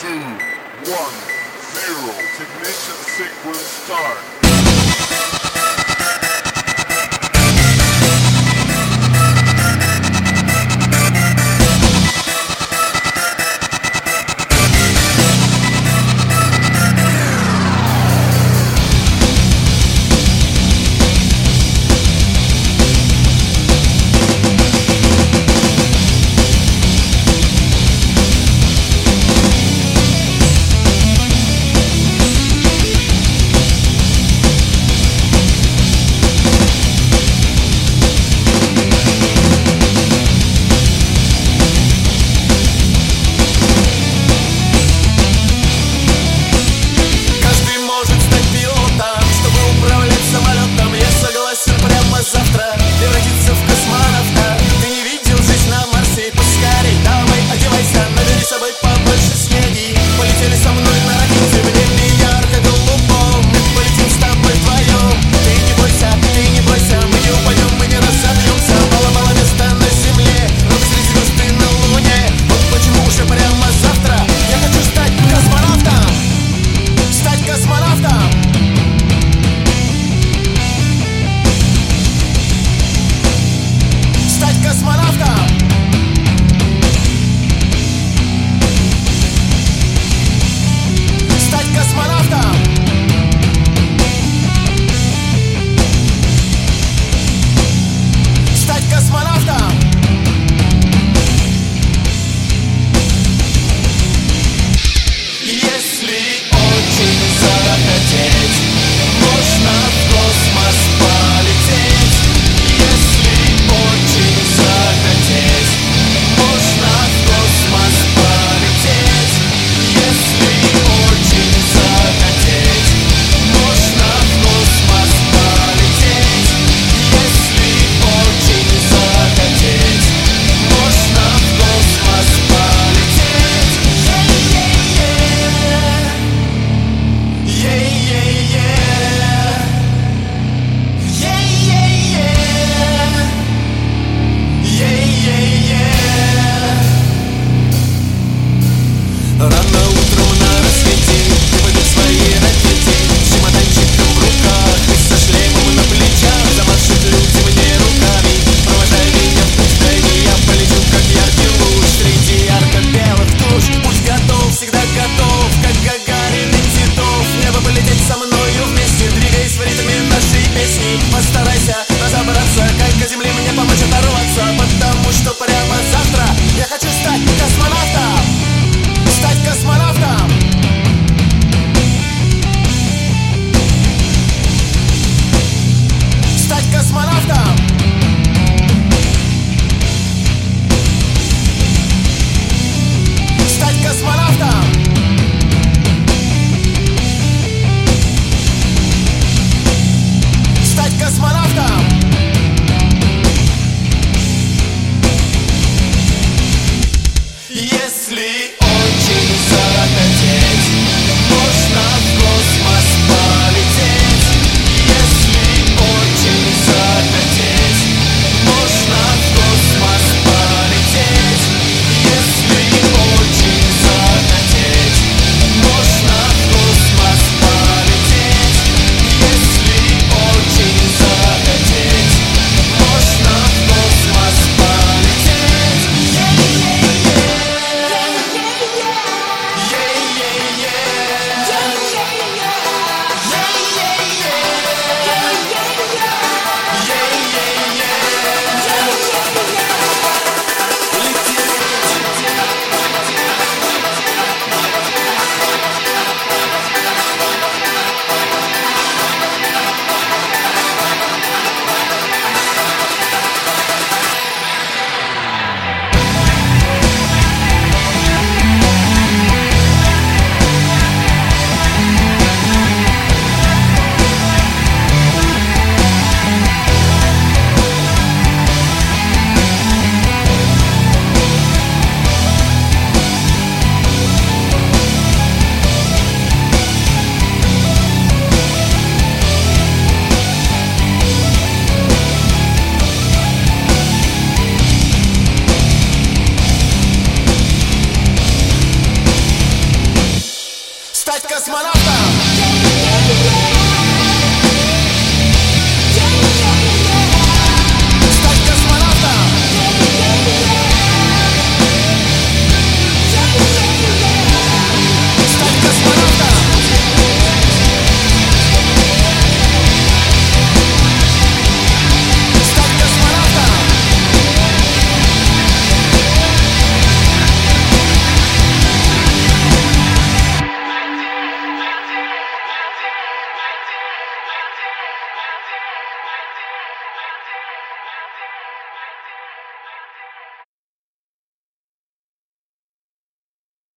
two, one, zero. Ignition sequence start. yeah, yeah. like a smile.